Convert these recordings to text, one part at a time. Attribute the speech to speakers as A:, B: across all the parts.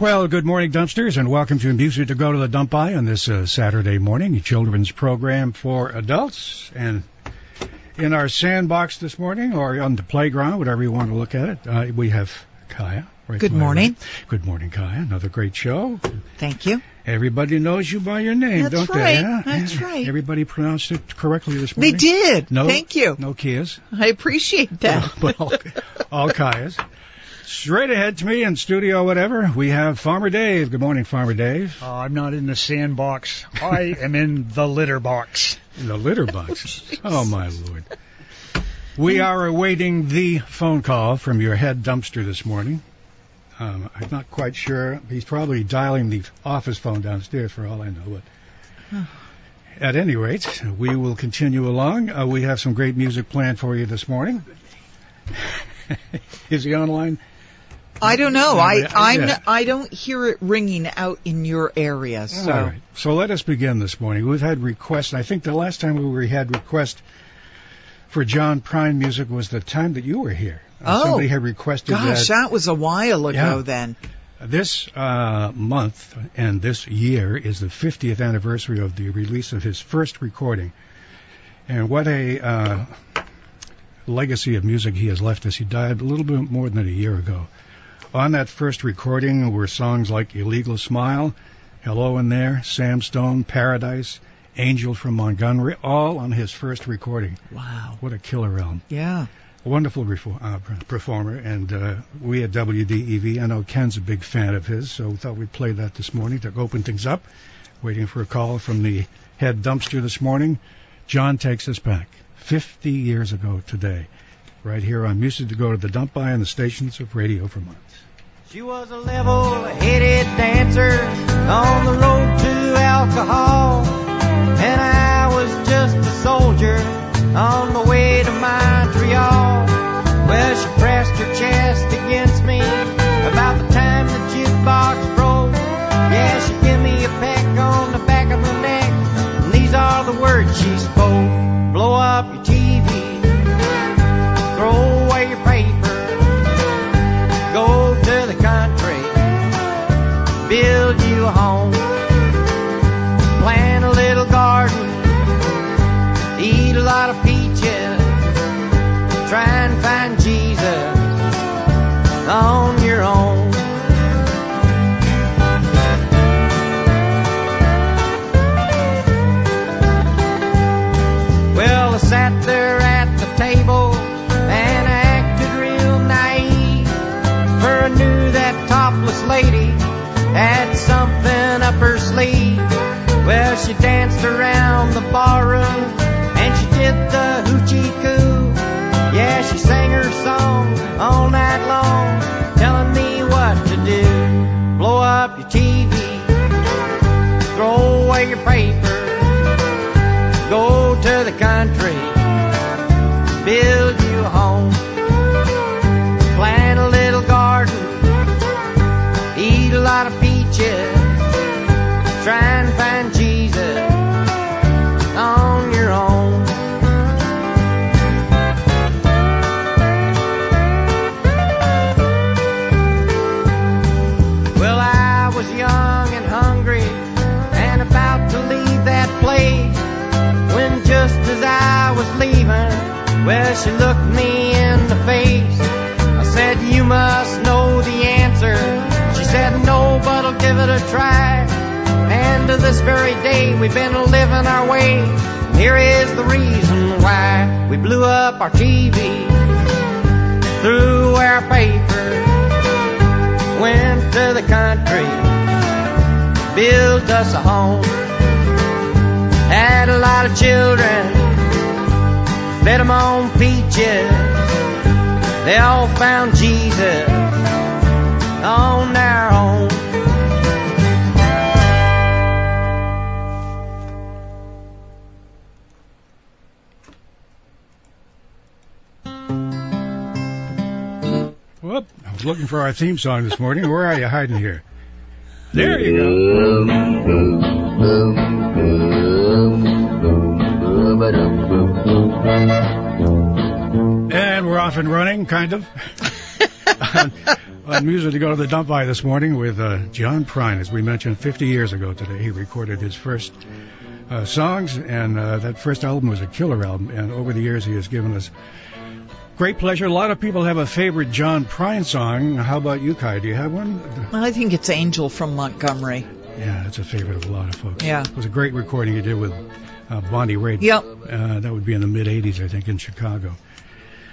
A: Well, good morning, dumpsters, and welcome to Music to Go to the Dump By on this uh, Saturday morning, a children's program for adults. And in our sandbox this morning, or on the playground, whatever you want to look at it, uh, we have Kaya. Right
B: Good morning.
A: right. Good morning, Kaya. Another great show.
B: Thank you.
A: Everybody knows you by your name,
B: That's
A: don't
B: right.
A: they? Yeah,
B: That's
A: yeah.
B: right.
A: Everybody pronounced it correctly this morning.
B: They did.
A: No,
B: Thank you.
A: No Kias.
B: I appreciate that.
A: but all, all Kayas. Straight ahead to me in studio, whatever, we have Farmer Dave. Good morning, Farmer Dave.
C: Uh, I'm not in the sandbox. I am in the litter box.
A: In the litter box. oh, my lord. We are awaiting the phone call from your head dumpster this morning. Um, I'm not quite sure. He's probably dialing the office phone downstairs for all I know. But at any rate, we will continue along. Uh, we have some great music planned for you this morning. Is he online?
B: I don't know. I I'm
A: yeah.
B: I don't hear it ringing out in your area. So
A: All right. So let us begin this morning. We've had requests. I think the last time we had request for John Prine music was the time that you were here. Uh,
B: Oh.
A: Somebody had requested
B: gosh,
A: that
B: that was a while ago.
A: Yeah.
B: Then
A: this uh, month and this year is the 50th anniversary of the release of his first recording. And what a uh, legacy of music he has left us. He died a little bit more than a year ago. On that first recording were songs like Illegal Smile, Hello in There, Sam Stone, Paradise, Angel from Montgomery, all on his first recording.
B: wow.
A: What a killer album.
B: Yeah.
A: A wonderful refo- uh, performer, and uh, we at WDEV, I know Ken's a big fan of his, so we thought we'd play that this morning to open things up. Waiting for a call from the head dumpster this morning. John takes us back 50 years ago today, right here on Music to Go to the Dump By on the stations of Radio Vermont.
D: She was a level-headed dancer on the road to alcohol, and I was just a soldier on the way to Montreal. Well, she pressed her chest against me about the time the jukebox broke. Yeah, she gave me a peck on the back of the neck, and these are the words she spoke: Blow up your TV, around the barroom was young and hungry and about to leave that place when just as I was leaving, well, she looked me in the face. I said, You must know the answer. She said, No, but I'll give it a try. And to this very day, we've been living our way. Here is the reason why we blew up our TV, threw our paper, went to the country, built us a home, had a lot of children, fed them on peaches. They all found Jesus on their own.
A: Whoop, I was looking for our theme song this morning. Where are you hiding here? There you go. And we're off and running, kind of. on music to go to the dump by this morning with uh, John Prine. As we mentioned, 50 years ago today, he recorded his first uh, songs, and uh, that first album was a killer album. And over the years, he has given us great pleasure. A lot of people have a favorite John Prine song. How about you, Kai? Do you have one?
B: I think it's Angel from Montgomery.
A: Yeah, it's a favorite of a lot of folks.
B: Yeah.
A: It was a great recording he did with uh, Bonnie Raitt.
B: Yep.
A: Uh, that would be in the mid 80s, I think, in Chicago.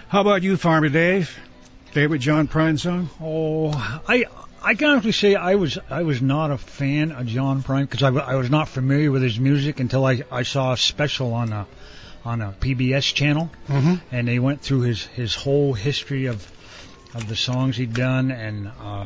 A: How about you, Farmer Dave? Favorite John Prine song?
C: Oh, I I can honestly say I was I was not a fan of John Prine because I, I was not familiar with his music until I, I saw a special on a on a PBS channel,
A: Mm-hmm.
C: and they went through his his whole history of of the songs he'd done, and uh,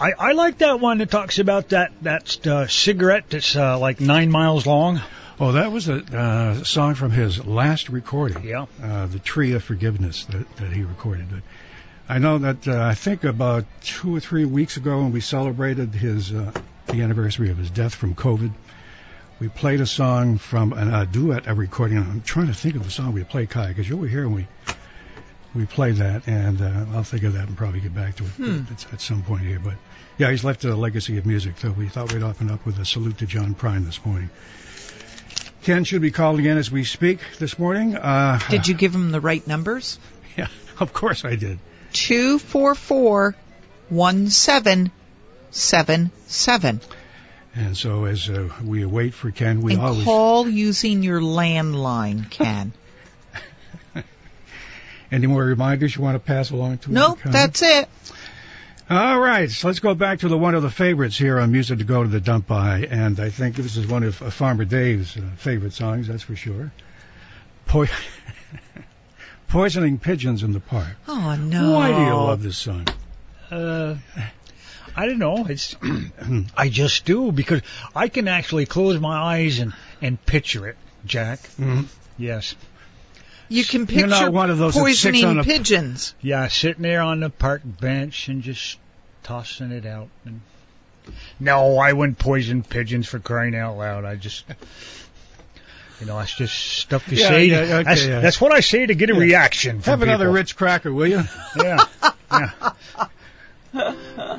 C: I I like that one that talks about that that uh, cigarette that's uh, like nine miles long.
A: Oh, that was a uh, song from his last recording.
C: Yeah.
A: Uh, the Tree of Forgiveness that, that he recorded. But I know that uh, I think about two or three weeks ago when we celebrated his uh, the anniversary of his death from COVID, we played a song from an, a duet a recording. I'm trying to think of the song we played, Kai, because you were here and we we played that, and uh, I'll think of that and probably get back to it
B: Hmm.
A: at, at some point here. But yeah, he's left a legacy of music, so we thought we'd open up with a salute to John Prine this morning. Ken should be called again as we speak this morning. Uh,
B: Did you give him the right numbers?
A: Yeah, of course I did.
B: Two four four one seven seven seven.
A: And so as uh, we wait for Ken, we
B: And
A: always
B: call using your landline, Ken.
A: any more reminders you want to pass along to us?
B: nope,
A: Ken?
B: that's it.
A: All right, so let's go back to the one of the favorites here on Music to Go to the Dump By, and I think this is one of uh, Farmer Dave's uh, favorite songs, that's for sure. Po- Poisoning Pigeons in the Park.
B: Oh no.
A: Why do you love this song?
C: Uh, I don't know. It's I just do because I can actually close my eyes and and picture it, Jack.
A: Mhm.
C: Yes.
B: You can
A: You're
B: picture
A: not one of those
B: poisoning
A: on a-
B: pigeons.
C: Yeah, sitting there on the park bench and just tossing it out. And no, I wouldn't poison pigeons for crying out loud. I just, you know, that's just stuff you
A: Yeah,
C: say.
A: yeah, okay,
C: that's,
A: yeah.
C: that's what I say to get a
A: Yeah.
C: reaction. From
A: Have another
C: people.
A: Ritz cracker, will you?
C: Yeah. yeah.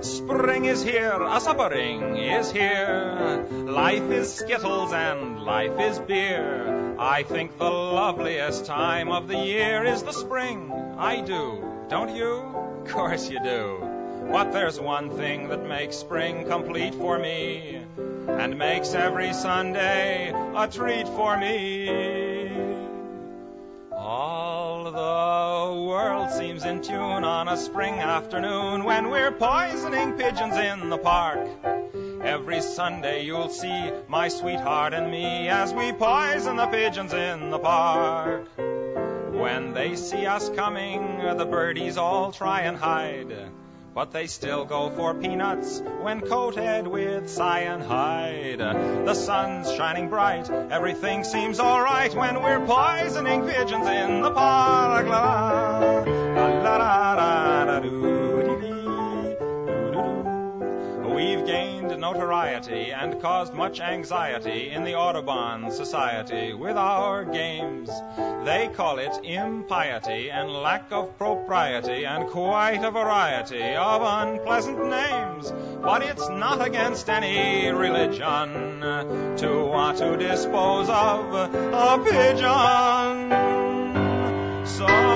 E: Spring is here, a suppering is here. Life is skittles and life is beer. I think the loveliest time of the year is the spring. I do, don't you? Of course you do. But there's one thing that makes spring complete for me, and makes every Sunday a treat for me. Seems in tune on a spring afternoon when we're poisoning pigeons in the park. Every Sunday you'll see my sweetheart and me as we poison the pigeons in the park. When they see us coming, the birdies all try and hide. But they still go for peanuts when coated with cyanide. The sun's shining bright, everything seems alright when we're poisoning pigeons in the park. We've gained notoriety and caused much anxiety in the Audubon Society with our games. They call it impiety and lack of propriety and quite a variety of unpleasant names. But it's not against any religion to want to dispose of a pigeon. So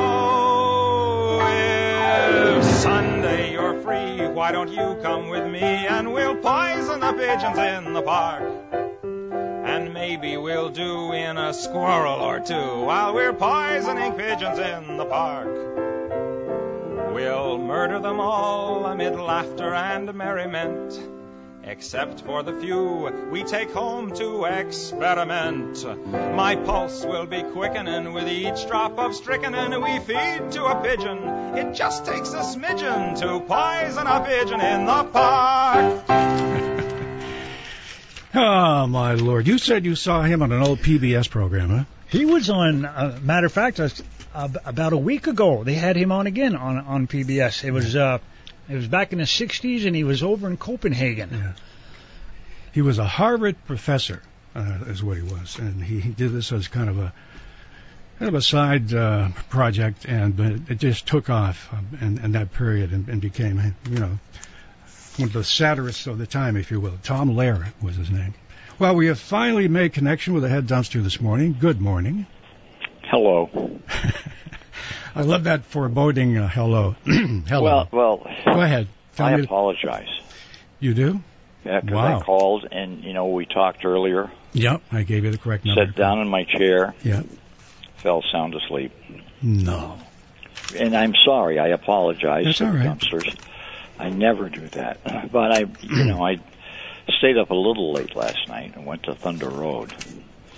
E: why don't you come with me and we'll poison the pigeons in the park? And maybe we'll do in a squirrel or two while we're poisoning pigeons in the park. We'll murder them all amid laughter and merriment. Except for the few we take home to experiment. My pulse will be quickening with each drop of strychnine we feed to a pigeon. It just takes a smidgen to poison a pigeon in the park.
A: Oh, my Lord. You said you saw him on an old PBS program, huh?
C: He was on. Uh, matter of fact, uh, about a week ago, they had him on again on on PBS. It was uh, it was back in the '60s, and he was over in Copenhagen.
A: Yeah. He was a Harvard professor, uh, is what he was, and he, he did this as kind of a kind of a side uh, project, and but it just took off um, in, in that period and, and became, you know, one of the satirists of the time, if you will. Tom Lehrer was his name. Well, we have finally made connection with the head dumpster this morning. Good morning.
F: Hello.
A: I love that foreboding uh, hello. hello.
F: Well, well.
A: Go ahead. Tell
F: I apologize.
A: You do?
F: Yeah, 'cause
A: Wow.
F: I called and you know we talked earlier.
A: Yep. I gave you the correct number.
F: Sat down in my chair,
A: Yeah.
F: fell sound asleep,
A: No.
F: and I'm sorry. I apologize
A: That's
F: to
A: all
F: dumpsters. I never do that, but I, you know, I stayed up a little late last night and went to Thunder Road.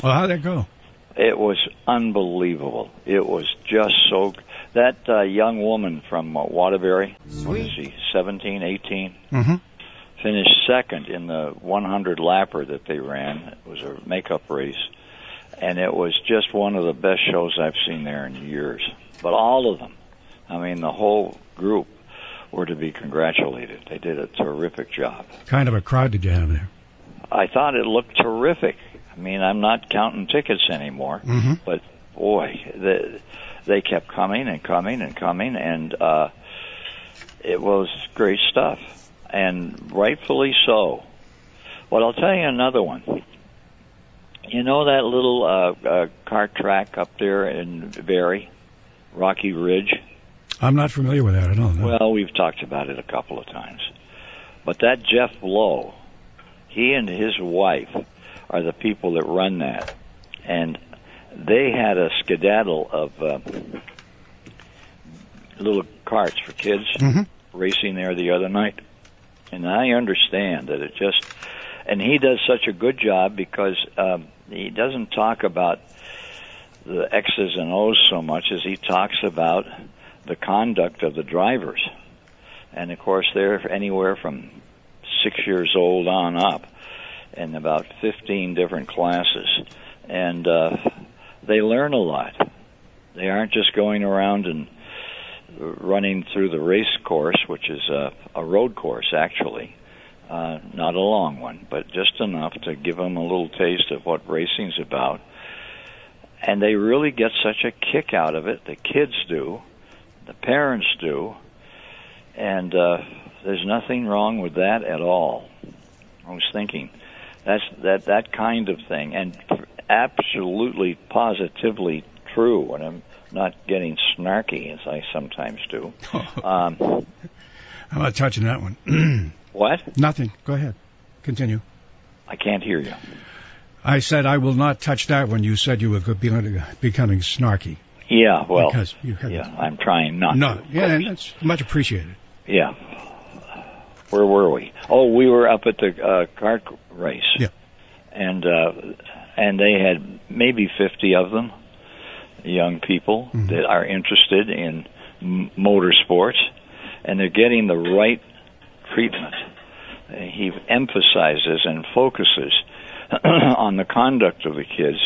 A: Well, how'd that go?
F: It was unbelievable. It was just so. That uh, young woman from uh, Waterbury, what is she, 17, 18?
A: Mm-hmm.
F: finished second in the 100 lapper that they ran. It was a makeup race, and it was just one of the best shows I've seen there in years. But all of them, I mean, the whole group were to be congratulated. They did a terrific job.
A: Kind of a crowd did you have there?
F: I thought it looked terrific. I mean, I'm not counting tickets anymore,
A: Mm-hmm.
F: but boy, the, they kept coming and coming and coming, and uh, it was great stuff, and rightfully so. But I'll tell you another one. You know that little uh, uh, cart track up there in Barre, Rocky Ridge?
A: I'm not familiar with that. at all. No.
F: Well, we've talked about it a couple of times. But that Jeff Lowe, he and his wife are the people that run that. And they had a skedaddle of uh, little carts for kids
A: Mhm.
F: racing there the other night. And I understand that it just, and he does such a good job because um, he doesn't talk about the X's and O's so much as he talks about the conduct of the drivers. And of course, they're anywhere from six years old on up, in about 15 different classes. And uh, they learn a lot. They aren't just going around and running through the race course, which is a, a road course actually, uh, not a long one, but just enough to give them a little taste of what racing's about. And they really get such a kick out of it. The kids do, the parents do, and uh, there's nothing wrong with that at all. I was thinking that's that that kind of thing, and absolutely positively true. And I'm not getting snarky as I sometimes do. Um,
A: I'm not touching that one.
F: what?
A: Nothing. Go ahead. Continue.
F: I can't hear you.
A: I said I will not touch that when you said you were becoming snarky.
F: Yeah, well,
A: because you had
F: yeah, I'm trying not.
A: no,
F: to,
A: yeah, and that's much appreciated.
F: Yeah. Where were we? Oh, we were up at the uh, race.
A: Yeah.
F: And uh, and they had maybe 50 of them, young people
A: Mhm.
F: that are interested in m- motorsports, and they're getting the right treatment. He emphasizes and focuses on the conduct of the kids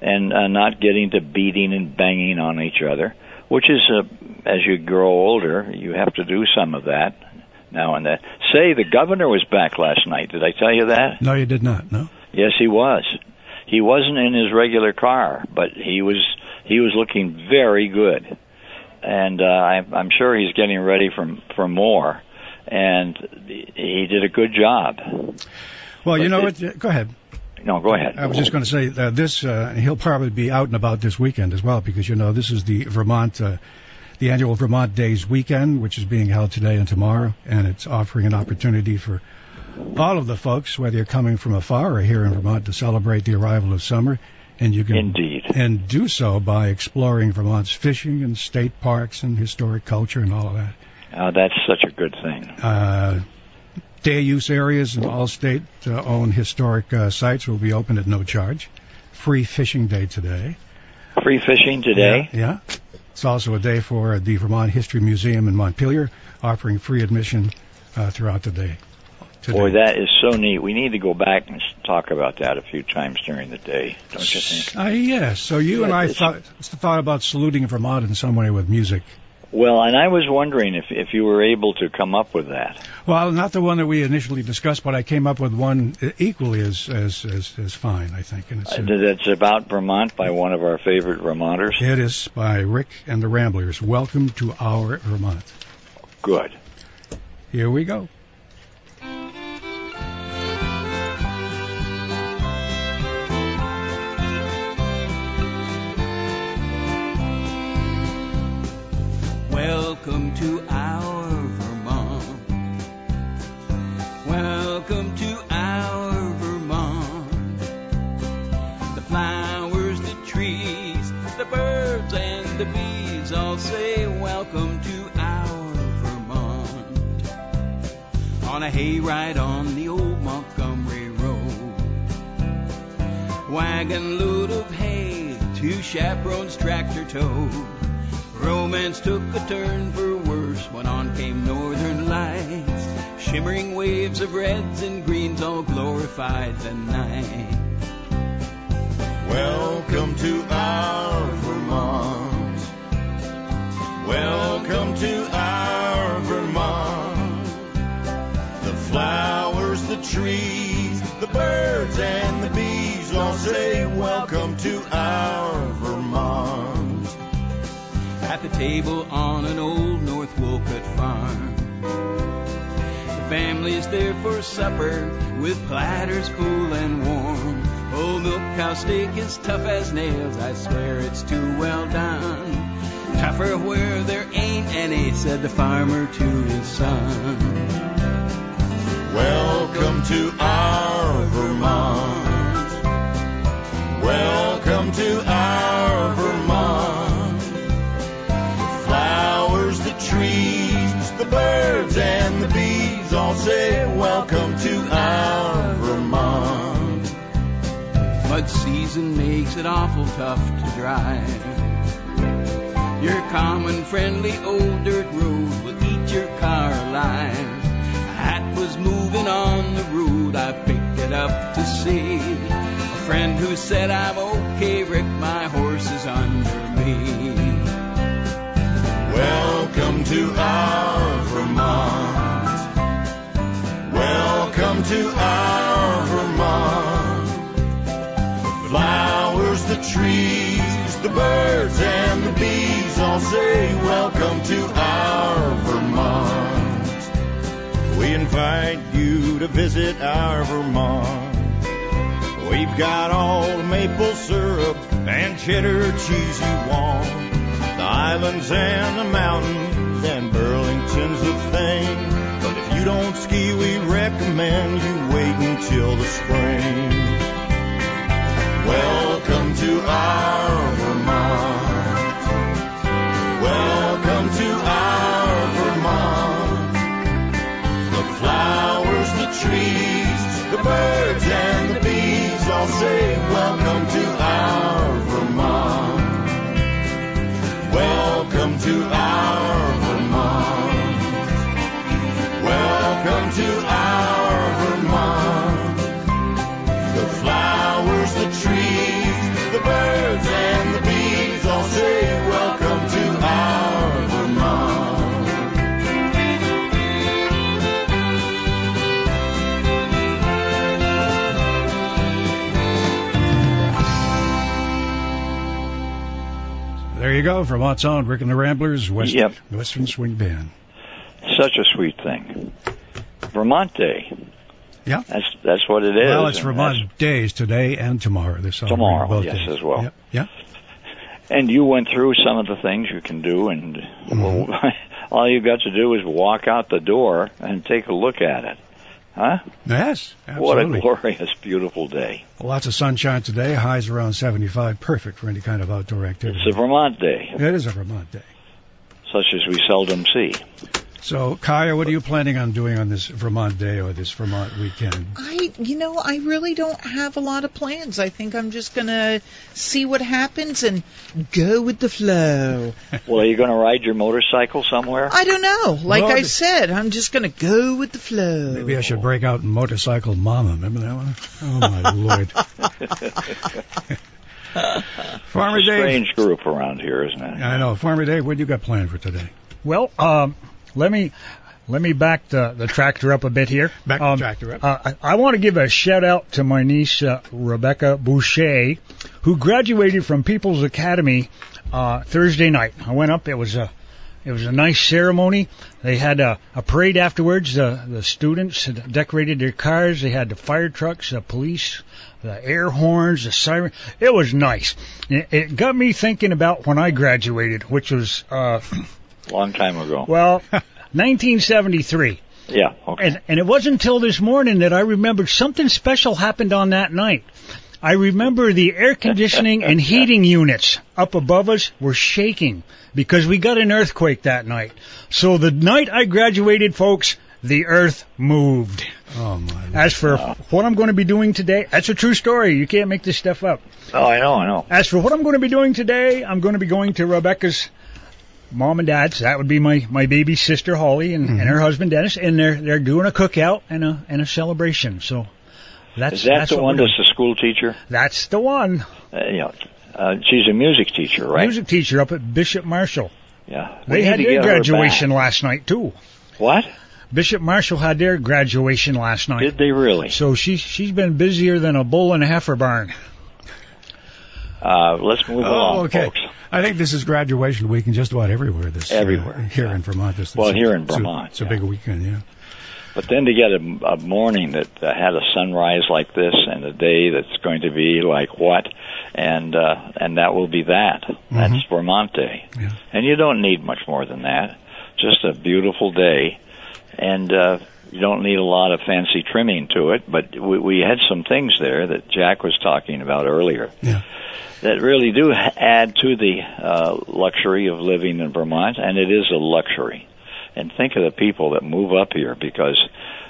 F: and uh, not getting to beating and banging on each other, which is, uh, as you grow older, you have to do some of that now and then. Say, the governor was back last night. Did I tell you that?
A: No, you did not. No.
F: Yes, he was. He wasn't in his regular car, but he was he was looking very good, and uh, I'm, I'm sure he's getting ready for for more. And he did a good job.
A: Well, you know
F: it-
A: what? Go ahead.
F: No, go ahead.
A: I was just going to say uh, this. Uh, he'll probably be out and about this weekend as well because you know this is the Vermont, uh, the annual Vermont Days weekend, which is being held today and tomorrow, and it's offering an opportunity for all of the folks, whether you're coming from afar or here in Vermont, to celebrate the arrival of summer. And you can
F: Indeed.
A: and do so by exploring Vermont's fishing and state parks and historic culture and all of that.
F: Uh, that's such a good thing.
A: Uh, day use areas and all state uh, owned historic uh, sites will be open at no charge. Free fishing day today.
F: Free fishing today.
A: Yeah. yeah. It's also a day for the Vermont History Museum in Montpelier, offering free admission uh, throughout the day. Today.
F: Boy, that is so neat. We need to go back and talk about that a few times during the day, don't you think?
A: Uh, yes. So you and I thought, thought about saluting Vermont in some way with music.
F: Well, and I was wondering if if you were able to come up with that.
A: Well, not the one that we initially discussed, but I came up with one equally as as as, as fine, I think. And it's
F: Uh, That's about Vermont by one of our favorite Vermonters.
A: it is by Rick and the Ramblers. Welcome to our Vermont.
F: Good.
A: Here we go.
G: Welcome to our Vermont. Welcome to our Vermont. The flowers, the trees, the birds, and the bees all say welcome to our Vermont. On a hayride on the old Montgomery Road. Wagon load of hay, two chaperones tractor towed. Romance took a turn for worse when on came northern lights. Shimmering waves of reds and greens all glorified the night.
H: Welcome to our Vermont. Welcome to our Vermont. The flowers, the trees, the birds, and the bees all say welcome to our Vermont.
G: The table on an old North Wolcott farm. The family's there for supper with platters cool and warm. Old milk cow steak is tough as nails, I swear it's too well done. Tougher where there ain't any, said the farmer to his son.
H: Welcome to our Vermont. Welcome to our birds, and the bees all say welcome to our Vermont.
G: Mud season makes it awful tough to drive. Your common friendly old dirt road will eat your car alive. Hat was moving on the road, I picked it up to see. A friend who said I'm okay, Rick, my horse is under me.
H: Welcome to our Vermont. Welcome to our Vermont. The flowers, the trees, the birds, and the bees all say welcome to our Vermont. We invite you to visit our Vermont. We've got all the maple syrup and cheddar cheese you want. Islands and the mountains and Burlington's the thing. But if you don't ski, we recommend you wait until the spring. Welcome to our
A: you go, Vermont's own Rick and the Ramblers, West,
F: Yep.
A: Western Swing Band.
F: Such a sweet thing. Vermont Day.
A: Yeah.
F: That's that's what it is.
A: Well, it's Vermont days today and tomorrow. They're
F: Tomorrow,
A: both
F: yes,
A: days.
F: as well.
A: Yep. Yeah.
F: And you went through some of the things you can do, and
A: Mm-hmm.
F: all you've got to do is walk out the door and take a look at it. Huh?
A: Yes,
F: What a glorious, beautiful day.
A: Lots of sunshine today. Highs around 75. Perfect for any kind of outdoor activity.
F: It's a Vermont day,
A: it is a Vermont day.
F: such as we seldom see.
A: So, Kaya, what are you planning on doing on this Vermont day or this Vermont weekend?
B: I, you know, I really don't have a lot of plans. I think I'm just gonna see what happens and go with the flow.
F: Well, are you going to ride your motorcycle somewhere?
B: I don't know. Like
A: Well,
B: I said, I'm just gonna go with the flow.
A: Maybe I should break out Motorcycle Mama. Remember that one? Oh, my Lord. Farmer
F: It's a
A: Dave.
F: strange group around here, isn't it?
A: I know. Farmer Dave, what do you got planned for today?
C: Well, um, let me let me back the, the tractor up a bit here.
A: Back the
C: Um,
A: tractor up.
C: Uh, I, I want to give a shout out to my niece uh, Rebecca Boucher, who graduated from People's Academy uh, Thursday night. I went up. It was a it was a nice ceremony. They had a, a parade afterwards. The the students had decorated their cars. They had the fire trucks, the police, the air horns, the siren. It was nice. It, it got me thinking about when I graduated, which was uh,
F: Long time ago.
C: well, 1973.
F: Yeah. Okay.
C: And, and it wasn't until this morning that I remembered something special happened on that night. I remember the air conditioning and heating units up above us were shaking because we got an earthquake that night. So the night I graduated, folks, the earth moved.
A: Oh my.
C: As for what I'm going to be doing today, that's a true story. You can't make this stuff up.
F: Oh, I know. I know.
C: As for what I'm going to be doing today, I'm going to be going to Rebecca's mom and dad's. That would be my my baby sister Holly and, and her husband Dennis, and they're they're doing a cookout and a and a celebration. So that's
F: Is that
C: that's
F: the one
C: we're
F: that's the school teacher?
C: That's the one.
F: Uh, you know, uh, she's a music teacher, right?
C: Music teacher up at Bishop Marshall.
F: Yeah.
C: They had
F: need to
C: their graduation last night too.
F: What?
C: Bishop Marshall had their graduation last night.
F: Did they really?
C: So she's she's been busier than a bull in a heifer barn.
F: Uh, let's move
A: Oh,
F: along,
A: okay.
F: folks.
A: I think this is graduation week in just about everywhere. This uh,
F: Everywhere,
A: here
F: yeah.
A: in Vermont. This,
F: Well, here in
A: it's a-
F: Vermont,
A: it's a big weekend. Yeah.
F: But then to get a, a morning that uh, had a sunrise like this and a day that's going to be like what, and uh, and that will be that. That's Vermont Day,
A: Mm-hmm. Yeah.
F: and you don't need much more than that. Just a beautiful day, and uh, you don't need a lot of fancy trimming to it. But we, we had some things there that Jack was talking about earlier.
A: Yeah.
F: that really do add to the uh, luxury of living in Vermont, and it is a luxury. And think of the people that move up here because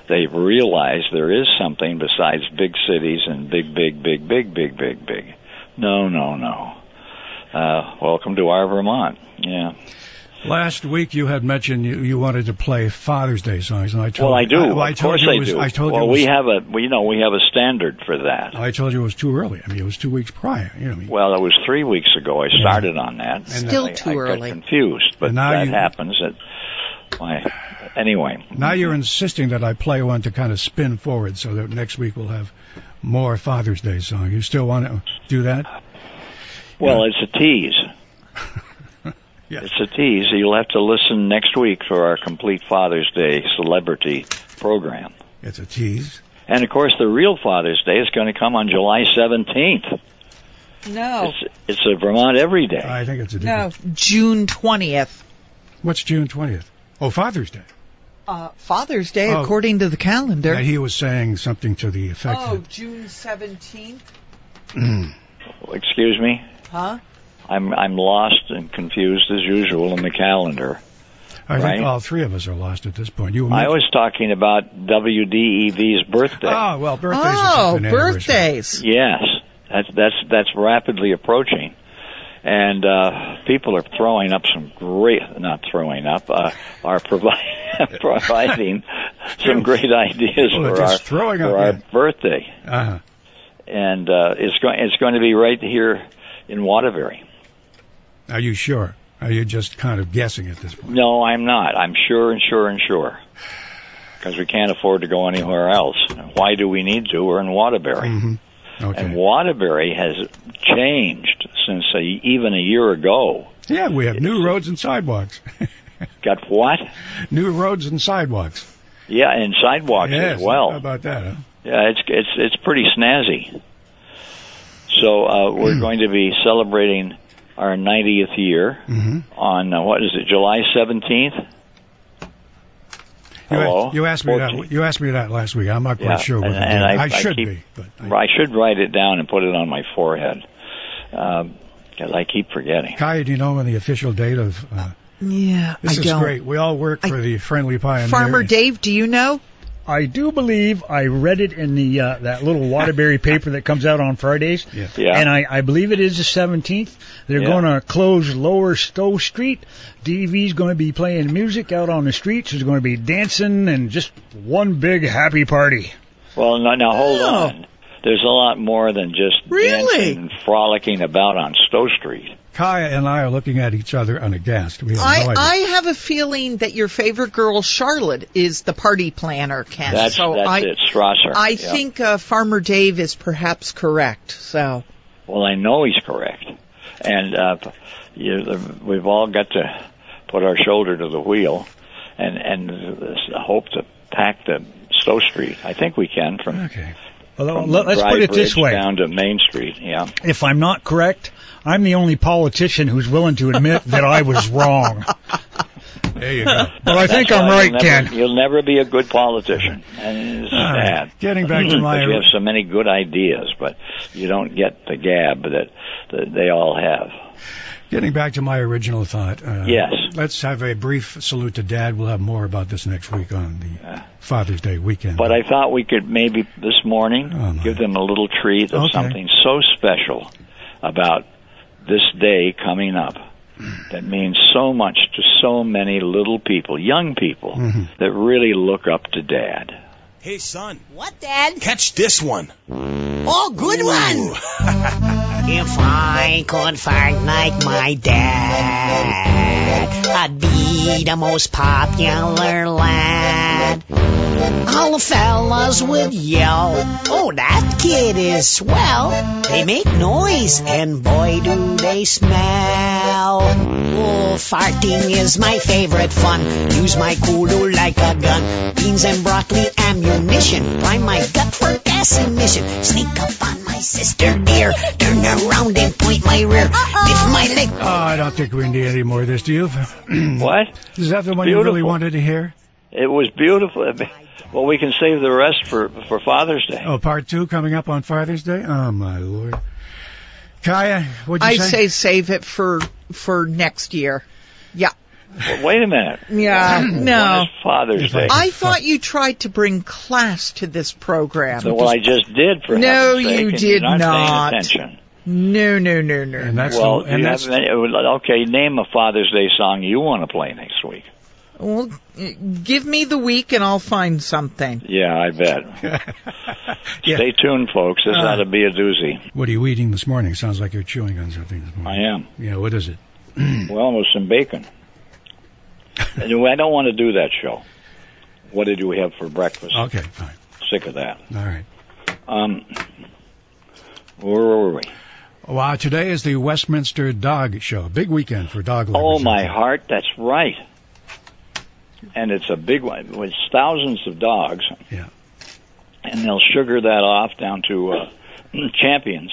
F: they realize there is something besides big cities and big, big, big, big, big, big, big. No, no, no. Uh, welcome to our Vermont. Yeah.
A: Last week you had mentioned you, you wanted to play Father's Day songs, and I told
F: Well, I do.
A: I, well, I
F: of
A: told
F: course
A: you
F: I
A: was,
F: do.
A: I told
F: well,
A: you it was,
F: we have a, we, you know, we have a standard for that.
A: I told you it was too early. I mean, it was two weeks prior. You know.
F: I mean, Well, it was three weeks ago. I started on that.
B: Still
F: I,
B: too
F: I
B: early.
F: got confused, but
A: now
F: that
A: you-
F: happens. It, my, anyway.
A: Now you're insisting that I play one to kind of spin forward, so that next week we'll have more Father's Day songs. You still want to do that?
F: Well, it's a tease.
A: Yes.
F: It's a tease. You'll have to listen next week for our complete Father's Day celebrity program.
A: It's a tease.
F: And of course, the real Father's Day is going to come on July 17th.
B: No,
F: It's it's a Vermont Every Day.
A: I think it's a
B: no. June twentieth.
A: What's June 20th? Oh, Father's Day.
B: Uh, Father's Day,
A: Oh.
B: according to the calendar.
A: That he was saying something to the effect
B: Oh,
A: that
B: June seventeenth.
F: Excuse me.
B: Huh?
F: I'm I'm lost and confused as usual in the calendar.
A: I
F: Right.
A: think all three of us are lost at this point. You
F: I was talking about WDEV's birthday.
A: Oh, well, birthdays
B: Oh,
A: just an anniversary.
B: birthdays.
F: Yes, that's that's that's rapidly approaching, and uh, people are throwing up some great, not throwing up, uh, are providing providing some great ideas
A: Well,
F: for our
A: throwing
F: for
A: up,
F: our
A: yeah.
F: birthday,
A: Uh-huh.
F: and uh, it's going it's going to be right here in Waterbury.
A: Are you sure? Are you just kind of guessing at this point?
F: No, I'm not. I'm sure and sure and sure. Because we can't afford to go anywhere else. Why do we need to? We're in Waterbury.
A: hmm Okay.
F: And Waterbury has changed since a, even a year ago.
A: yeah, we have new roads and sidewalks.
F: Got what?
A: new roads and sidewalks.
F: Yeah, and sidewalks
A: yes.
F: as well.
A: How about that, huh?
F: Yeah, it's it's it's pretty snazzy. So uh, we're going to be celebrating our 90th year
A: hmm
F: on uh, what is it, July 17th?
A: You,
F: Hello?
A: you asked me
F: 14th.
A: that. You asked me that last week. I'm not quite
F: Yeah,
A: sure what
F: and-
A: the
F: and
A: date-
F: I-
A: I,
F: I
A: should
F: keep-
A: be, but I,
F: I should write it down and put it on my forehead because I keep forgetting.
A: Kai, do you know when the official date of? Uh,
B: Yeah,
A: this
B: I
A: is
B: don't.
A: great. We all work
B: I-
A: for the Friendly Pioneer.
B: Farmer Dave, do you know?
C: I do believe I read it in the uh, that little Waterbury paper that comes out on Fridays,
A: Yeah.
F: Yeah.
C: and I, I believe it is the 17th. They're
F: Yeah.
C: going to close Lower Stowe Street. DV's going to be playing music out on the streets. There's going to be dancing and just one big happy party.
F: Well, now, now hold
B: Oh.
F: on. There's a lot more than just
B: Really?
F: dancing and frolicking about on Stowe Street.
A: Kaya and I are looking at each other unaghast. We have
B: I,
A: no idea.
B: I have a feeling that your favorite girl, Charlotte, is the party planner, Ken.
F: That's
B: so
F: that's
B: I,
F: it, Strasser.
B: I
F: Yeah.
B: think uh, Farmer Dave is perhaps correct. So
F: Well, I know he's correct, and uh, you, we've all got to put our shoulder to the wheel, and and uh, hope to pack the Stowe Street. I think we can from.
A: Okay.
C: Well,
F: from
C: let- let's
F: Dry
C: put it this way.
F: down to Main Street. Yeah.
C: If I'm not correct, I'm the only politician who's willing to admit that I was wrong.
A: There you go.
C: But I think I'm right,
F: you'll never,
C: Ken.
F: You'll never be a good politician, and it's
A: All right.
F: sad.
A: Getting back to my-
F: you have so many good ideas, but you don't get the gab that, that they all have.
A: Getting back to my original thought. Uh,
F: Yes.
A: Let's have a brief salute to Dad. We'll have more about this next week on the Father's Day weekend.
F: But I thought we could maybe this morning
A: Oh,
F: give them a little treat of
A: Okay.
F: something so special about this day coming up that means so much to so many little people, young people,
A: Mhm.
F: that really look up to Dad.
I: Hey, son,
J: What, Dad?
I: catch this one.
J: Oh, good one. if I could fight like my dad, I'd be the most popular lad. All the fellas would yell, oh, that kid is swell. They make noise, and boy, do they smell. Oh, farting is my favorite fun. Use my cooler like a gun. Beans and broccoli ammunition. Prime my gut for gas emission. Sneak up on my sister dear. Turn around and point my rear. Lift my leg.
A: Oh, I don't think we need any more of this, do you?
F: What?
A: Is that the one you really wanted to hear?
F: It was beautiful. Well, we can save the rest for for Father's Day.
A: Oh, part two coming up on Father's Day? Oh, my Lord. Kaya, what'd you
B: I
A: say?
B: say save it for for next year. Yeah.
F: Well, wait a minute.
B: Yeah.
F: When
B: no.
F: Father's
A: I-
F: Day?
B: I thought you tried to bring class to this program.
F: So, well, I just did for
B: No,
F: heaven's sake,
B: you
F: and
B: did
F: you're not.
B: not.
F: Paying attention.
B: No, no, no, no.
A: And that's
F: well,
A: the, and
F: you
A: that's
F: have okay. Name a Father's Day song you want to play next week.
B: Well, give me the week and I'll find something.
F: Yeah, I bet.
A: Yeah.
F: Stay tuned, folks. This
A: Uh,
F: ought to be a doozy.
A: What are you eating this morning? Sounds like you're chewing on something this
F: I am.
A: Yeah, what is it?
F: Well, with some bacon. I don't want to do that show. What did we have for breakfast?
A: Okay, fine.
F: Sick of that.
A: All right.
F: Um, where were we?
A: Wow, today is the Westminster Dog Show. Big weekend for dog lovers.
F: Oh my heart, that's right. And it's a big one with thousands of dogs.
A: Yeah.
F: And they'll sugar that off down to uh, champions.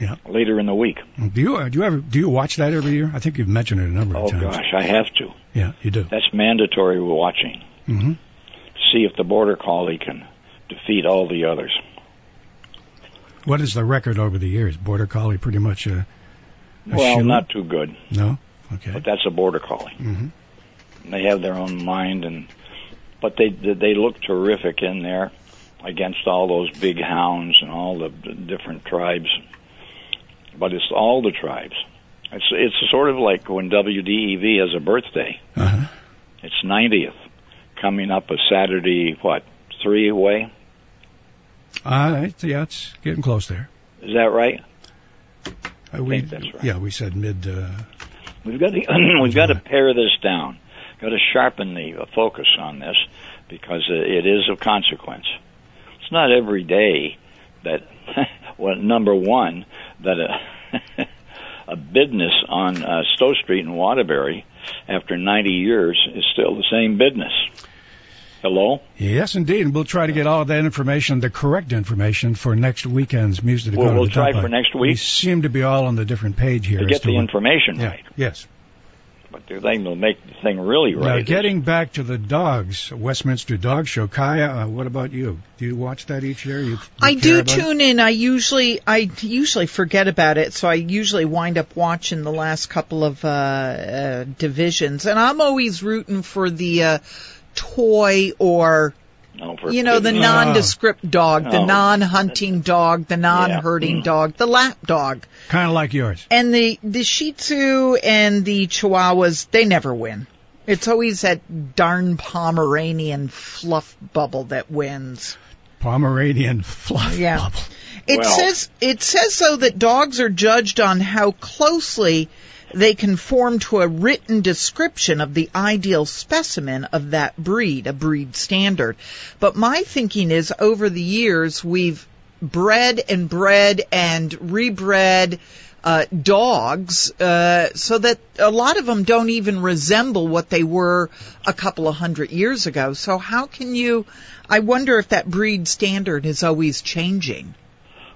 A: Yeah.
F: Later in the week.
A: Do you uh, do you ever do you watch that every year? I think you've mentioned it a number of times.
F: Oh gosh, I have to.
A: Yeah, you do.
F: That's mandatory watching.
A: hmm
F: See if the border collie can defeat all the others.
A: What is the record over the years? Border Collie, pretty much. Uh, a
F: Well, not too good,
A: No. Okay.
F: but that's a border collie.
A: hmm
F: They have their own mind, and but they they look terrific in there against all those big hounds and all the different tribes. But it's all the tribes. It's it's sort of like when WDEV has a birthday.
A: Uh-huh.
F: It's 90th coming up a Saturday. What three away?
A: Uh, it's- yeah, it's getting close there.
F: Is that right?
A: Uh, we,
F: think that's right.
A: Yeah, we said mid. Uh,
F: We've got to we've got to pare this down. Got to sharpen the uh, focus on this because it is of consequence. It's not every day that well, number one that a a business on uh, Stowe Street in Waterbury after 90 years is still the same business. Hello.
A: yes, indeed. And we'll try to get all that information, the correct information, for next weekend's music. to
F: Well, we'll try for next week.
A: We seem to be all on the different page here.
F: To get the
A: what-
F: information
A: Yeah.
F: right,
A: Yes.
F: But the thing will make the thing really
A: Now,
F: right. is-
A: getting back to the dogs, Westminster Dog Show. Kaya, uh, what about you? Do you watch that each year? You, you
B: I do
A: about it?
B: tune in. I usually I usually forget about it, so I usually wind up watching the last couple of uh, uh divisions, and I'm always rooting for the uh, toy or
F: No, for
B: you know the
F: goodness-
B: nondescript dog, the
F: Oh.
B: non-hunting dog, the non-hurting
F: Mm.
B: dog, the lap dog,
A: Kind of like yours.
B: and the the Shih Tzu and the Chihuahuas. They never win. It's always that darn Pomeranian fluff bubble that wins.
A: Pomeranian fluff
B: Yeah.
A: bubble.
B: It
F: Well-
B: says it says though that dogs are judged on how closely they conform to a written description of the ideal specimen of that breed, a breed standard. But my thinking is over the years we've bred and bred and rebred uh, dogs uh, so that a lot of them don't even resemble what they were a couple of hundred years ago. So how can you? I wonder if that breed standard is always changing.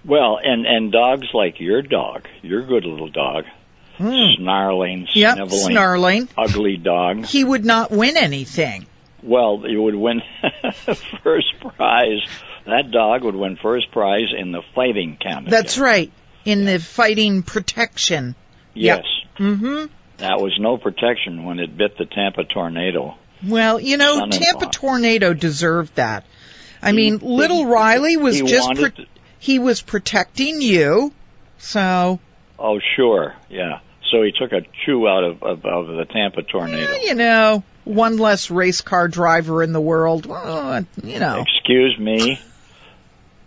F: Well, and and dogs like your dog, your good little dog, snarling,
B: Hmm. Yep,
F: sniveling,
B: snarling.
F: ugly dog.
B: He would not win anything.
F: Well, you would win first prize. That dog would win first prize in the fighting category.
B: That's right. In the fighting protection.
F: Yes.
B: Mm-hmm.
F: That was no protection when it bit the Tampa tornado.
B: Well, you know,
F: Son-in-law.
B: Tampa Tornado deserved that. I
F: He-
B: mean, little
F: he-
B: Riley was
F: he
B: just pro-
F: to-
B: he was protecting you. So,
F: Oh, sure, yeah. So he took a chew out of of, of the Tampa tornado.
B: you know, one less race car driver in the world. Well, you know.
F: Excuse me.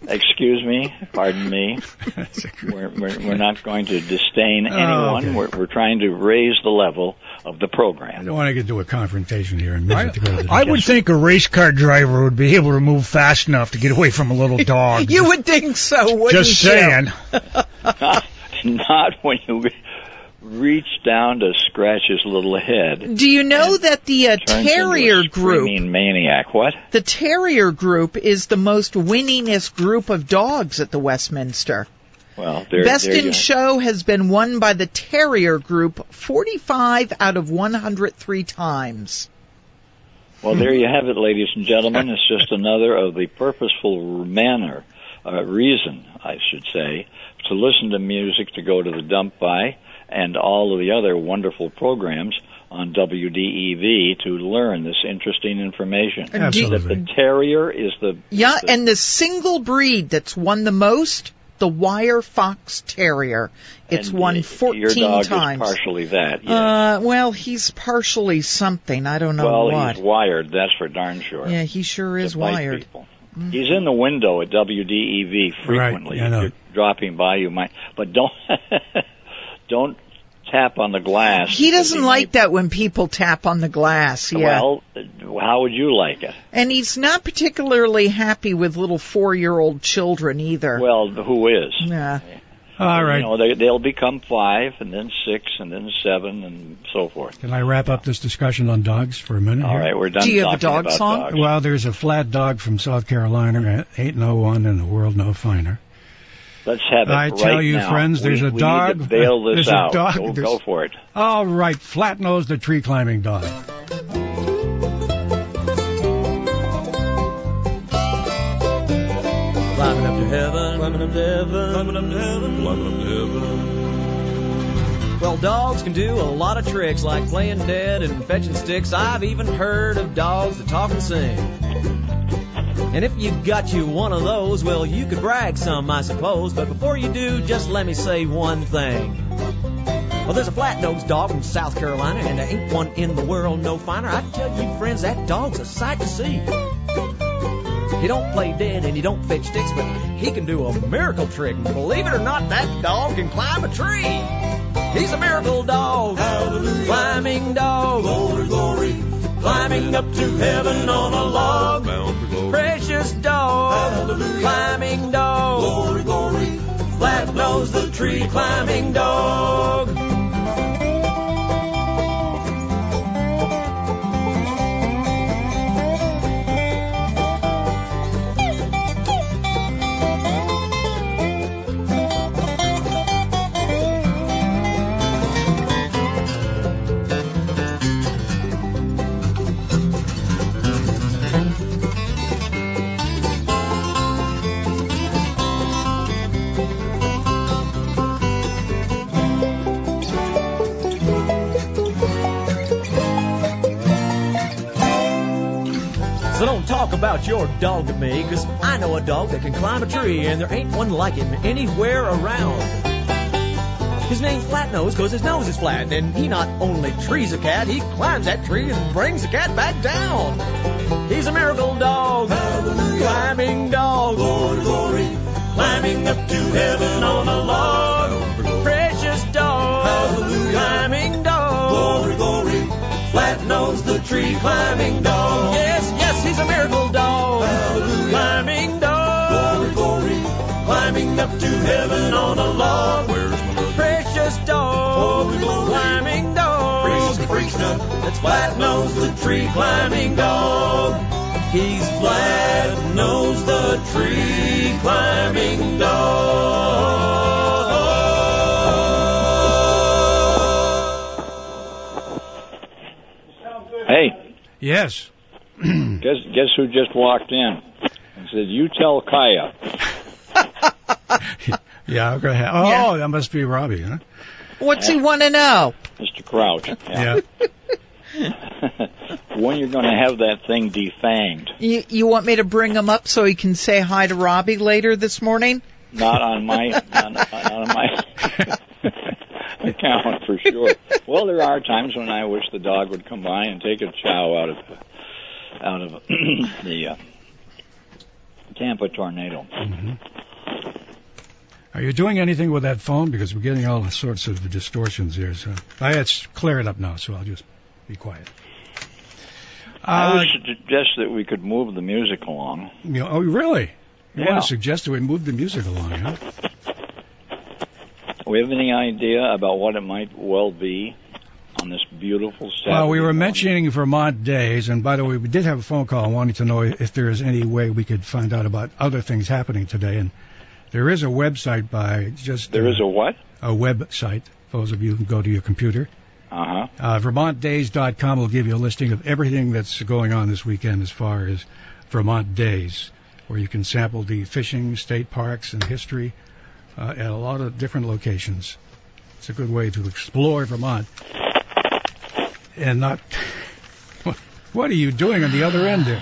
F: Excuse me. Pardon me. We're, we're, we're not going to disdain oh, anyone.
A: Oh, okay.
F: We're, we're trying to raise the level of the program.
A: I
F: program.
A: don't want to get into a confrontation here and
C: I,
A: to go to the
C: I would think a race car driver would be able to move fast enough to get away from a little dog.
B: You would think so, wouldn't
C: Just
B: you?
C: saying.
F: not, when you reach down to scratch his little head.
B: Do you know that the uh,
F: Turns into a
B: terrier group,
F: maniac. What?
B: the terrier group is the most winningest group of dogs at the Westminster.
F: Well, there,
B: Best
F: there
B: in Show has been won by the Terrier Group 45 out of 103 times.
F: Well, there you have it, ladies and gentlemen. It's just another of the purposeful manner, uh, reason, I should say, to listen to music, to go to the dump by, and all of the other wonderful programs on WDEV to learn this interesting information.
B: And do-
F: That the terrier is the
B: Yeah, and the single breed that's won the most, the Wire Fox Terrier. It's
F: and
B: won
F: y-
B: 14
F: Your dog
B: times.
F: is partially that. Yes.
B: Uh, well, he's partially something. I don't know
F: well,
B: what.
F: he's wired. That's for darn sure.
B: Yeah, he sure is wired.
F: people. Mm. He's in the window at WDEV frequently.
A: Right, I know.
F: You're dropping by, you might, but don't don't tap on the glass.
B: He doesn't
F: might-
B: like that when people tap on the glass. Yeah.
F: Well, how would you like it?
B: and he's not particularly happy with little four-year-old children either.
F: Well, who is?
B: yeah.
A: All right.
F: You know, they, they'll become five, and then six, and then seven, and so forth.
A: Can I wrap up this discussion on dogs for a minute?
F: All
A: here?
F: right, we're done.
B: Do you have a dog song?
F: dogs.
A: Well, there's a flat dog from South Carolina at 801 in the world no finer.
F: Let's have it
A: I
F: right
A: tell you,
F: now.
A: friends, there's
F: we,
A: a
F: we
A: dog-
F: Need to bail this
A: there's a
F: out.
A: dog-
F: Go, go for it.
A: All right, flat nose, the tree climbing dog.
I: Climbing up to heaven, climbing up to heaven, climbing up to heaven, climbing up to heaven. Well, dogs can do a lot of tricks like playing dead and fetching sticks. I've even heard of dogs that talk and sing. And if you've got you one of those, well, you could brag some, I suppose. But before you do, just let me say one thing. Well, there's a flat-nosed dog from South Carolina, and there ain't one in the world no finer. I tell you, friends, that dog's a sight to see. He don't play dead and he don't fetch sticks, but he can do a miracle trick. And believe it or not, that dog can climb a tree. He's a miracle dog, climbing dog, glory, glory, climbing up to heaven on a log. Precious dog, climbing dog, glory, glory, flat nose the tree. Climbing dog. About your dog to me, 'cause I know a dog that can climb a tree, and there ain't one like him anywhere around. His name's Flatnose 'cause his nose is flat, and he not only trees a cat, he climbs that tree and brings the cat back down. He's a miracle dog, climbing dog, glory, glory, climbing up to heaven on a log. Precious dog, Hallelujah. climbing dog. Glory, glory, flat nose the tree climbing dog. Yes, he's a miracle dog. Climbing dog. Glory, glory, climbing up to heaven on a log. Where's my precious dog? Climbing dog. That's flat nose the tree climbing dog. He's flat nose the tree climbing dog.
F: Hey,
A: Yes.
F: Guess guess who just walked in and said, "You tell Kaya."
A: Yeah, I'm gonna have, oh,
B: Yeah.
A: that must be Robbie, huh?
B: What's he want to know?
F: Mr. Crouch.
A: Yeah.
F: when you're going to have that thing defanged?
B: You, you want me to bring him up so he can say hi to Robbie later this morning?
F: Not on my not, not on my account for sure. Well, there are times when I wish the dog would come by and take a chow out of out of the uh, Tampa tornado.
A: Are you doing anything with that phone? Because we're getting all sorts of distortions here. So I had clear it up now, so I'll just be quiet.
F: I
A: Uh,
F: would suggest that we could move the music along.
A: you know, oh, really? You
F: Yeah.
A: want to suggest that we move the music along, huh?
F: we have any idea about what it might well be on this beautiful Saturday?
A: Well, we were
F: morning?
A: mentioning Vermont days, and by the way, we did have a phone call wanting to know if there is any way we could find out about other things happening today. And there is a website by just
F: There is a what?
A: a website. Those of you who can go to your computer.
F: Uh huh.
A: Uh, VermontDays.com will give you a listing of everything that's going on this weekend as far as Vermont Days, where you can sample the fishing, state parks, and history uh, at a lot of different locations. It's a good way to explore Vermont and not. What are you doing on the other end there?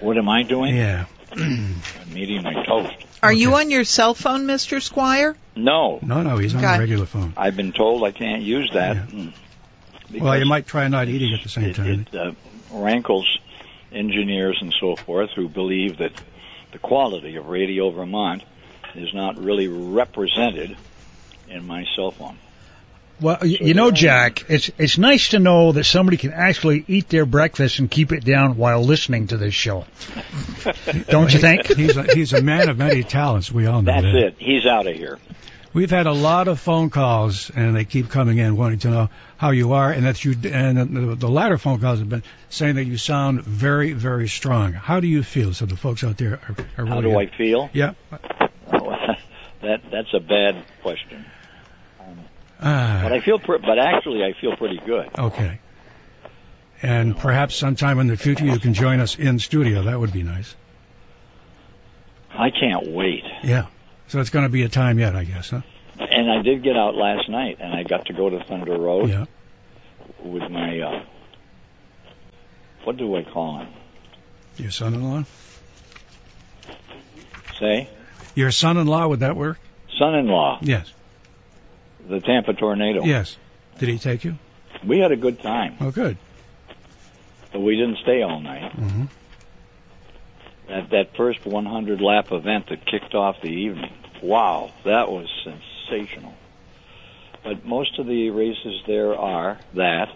F: What am I doing?
A: Yeah.
F: I'm eating my toast.
B: Are you on your cell phone, Mr. Squire?
F: No,
A: No, no, he's on
B: Okay.
A: a regular phone.
F: I've been told I can't use that.
A: Yeah.
F: mm,
A: Well, you might try not eating at the same
F: it,
A: time.
F: it uh, rankles engineers and so forth who believe that the quality of Radio Vermont is not really represented in my cell phone.
C: Well, y you know, Jack, it's it's nice to know that somebody can actually eat their breakfast and keep it down while listening to this show. Don't you think?
A: He's a, he's a man of many talents. We all know that.
F: That's
A: that.
F: it. He's out of here.
A: We've had a lot of phone calls, and they keep coming in wanting to know how you are, and that you and the, the latter phone calls have been saying that you sound very, very strong. How do you feel? So the folks out there are, are
F: How
A: really
F: do I feel?
A: Yeah.
F: Oh, that that's a bad question.
A: Um, Ah,
F: But I feel, pr- but actually, I feel pretty good.
A: okay. And perhaps sometime in the future you can join us in studio. That would be nice.
F: I can't wait.
A: Yeah. So it's going to be a time yet, I guess, huh?
F: And I did get out last night, and I got to go to Thunder Road
A: Yeah.
F: with my uh, what do I call him?
A: Your son-in-law.
F: Say,
A: Your son-in-law. Would that work?
F: son-in-law,
A: Yes.
F: The Tampa tornado.
A: Yes. Did he take you?
F: We had a good time,
A: Oh, good.
F: but we didn't stay all night.
A: hmm
F: That that first 100 lap event that kicked off the evening. Wow, that was sensational. But most of the races there are that,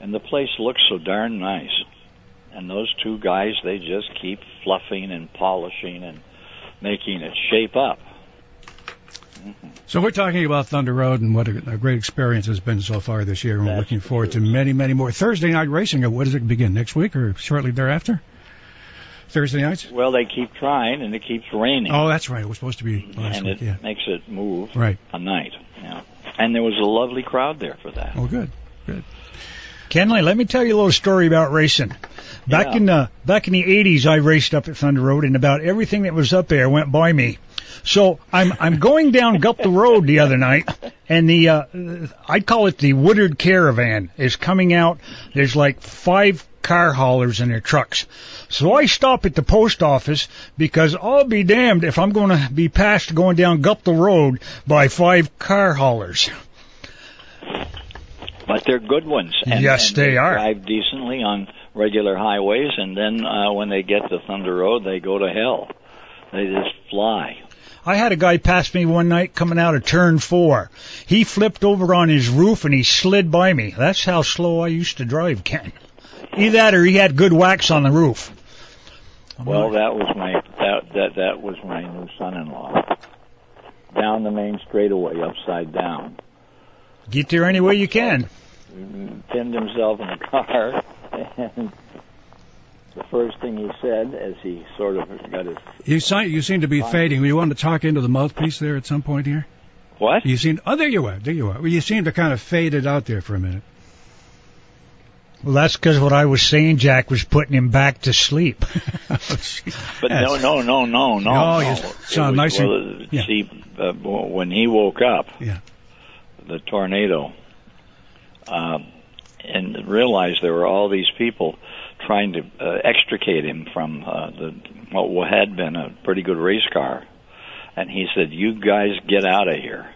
F: and the place looks so darn nice. And those two guys, they just keep fluffing and polishing and making it shape up.
A: So we're talking about Thunder Road and what a, a great experience has been so far this year, and we're looking forward to many, many more. Thursday night racing. uh, What does it begin next week or shortly thereafter? Thursday nights.
F: Well, they keep trying, and it keeps raining,
A: Oh, that's right. It was supposed to be last
F: and
A: week.
F: it
A: Yeah.
F: makes it move
A: Right.
F: a night. Yeah, and there was a lovely crowd there for that.
A: Oh, good. good.
C: Kenley, let me tell you a little story about racing. Back
F: Yeah.
C: in the back in the 80s, I raced up at Thunder Road, and about everything that was up there went by me. So I'm I'm going down Gup the Road the other night, and the uh, I call it the Woodard Caravan is coming out. There's like five car haulers in their trucks. So I stop at the post office because I'll be damned if I'm going to be passed going down Gup the Road by five car haulers.
F: But they're good ones. And,
C: Yes,
F: and
C: they are.
F: Drive decently on regular highways, and then uh, when they get to Thunder Road, they go to hell. They just fly.
C: I had a guy pass me one night coming out of turn four. He flipped over on his roof and he slid by me. That's how slow I used to drive, Ken. Either that or he had good wax on the roof.
F: Well, that was my that that that was my new son-in-law. Down the main straightaway, upside down.
C: Get there any way you can.
F: Pinned himself in the car, and the first thing he said, as he sort of got his
A: You, si- you seem to be fading. You want to talk into the mouthpiece there at some point here?
F: what?
A: You seem. Oh, there you are. There you are. Well, you seem to kind of fade it out there for a minute.
C: Well, that's because what I was saying, Jack, was putting him back to sleep.
F: But no, no, no, no, no.
A: Oh,
F: no.
A: you
F: It
A: sound
F: was-
A: nice and-
F: well,
A: yeah.
F: See, uh, when he woke up,
A: Yeah.
F: the tornado, um, and realized there were all these people trying to uh, extricate him from uh, the what had been a pretty good race car, and he said, "You guys get out of here,"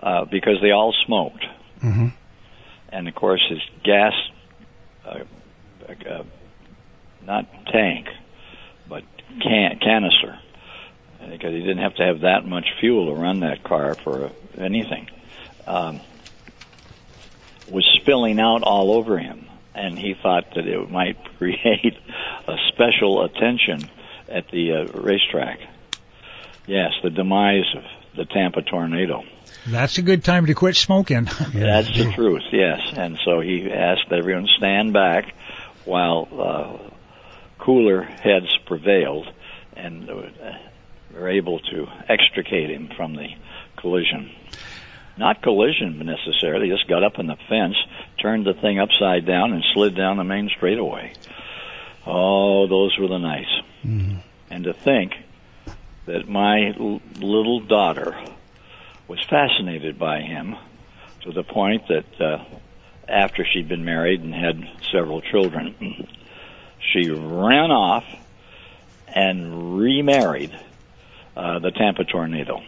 F: uh, because they all smoked,
A: hmm
F: and of course his gas, uh, uh, not tank, but can canister, because he didn't have to have that much fuel to run that car for uh, anything. Um, was spilling out all over him, and he thought that it might create a special attention at the uh, racetrack. Yes, the demise of the Tampa tornado.
C: That's a good time to quit smoking.
F: That's the truth, yes. And so he asked everyone to stand back while uh, cooler heads prevailed and uh, were able to extricate him from the collision. Not collision necessarily, just got up in the fence, turned the thing upside down, and slid down the main straightaway. Oh, those were the nights.
A: Mhm.
F: And to think that my l- little daughter was fascinated by him to the point that uh, after she'd been married and had several children, she ran off and remarried uh, the Tampa tornado.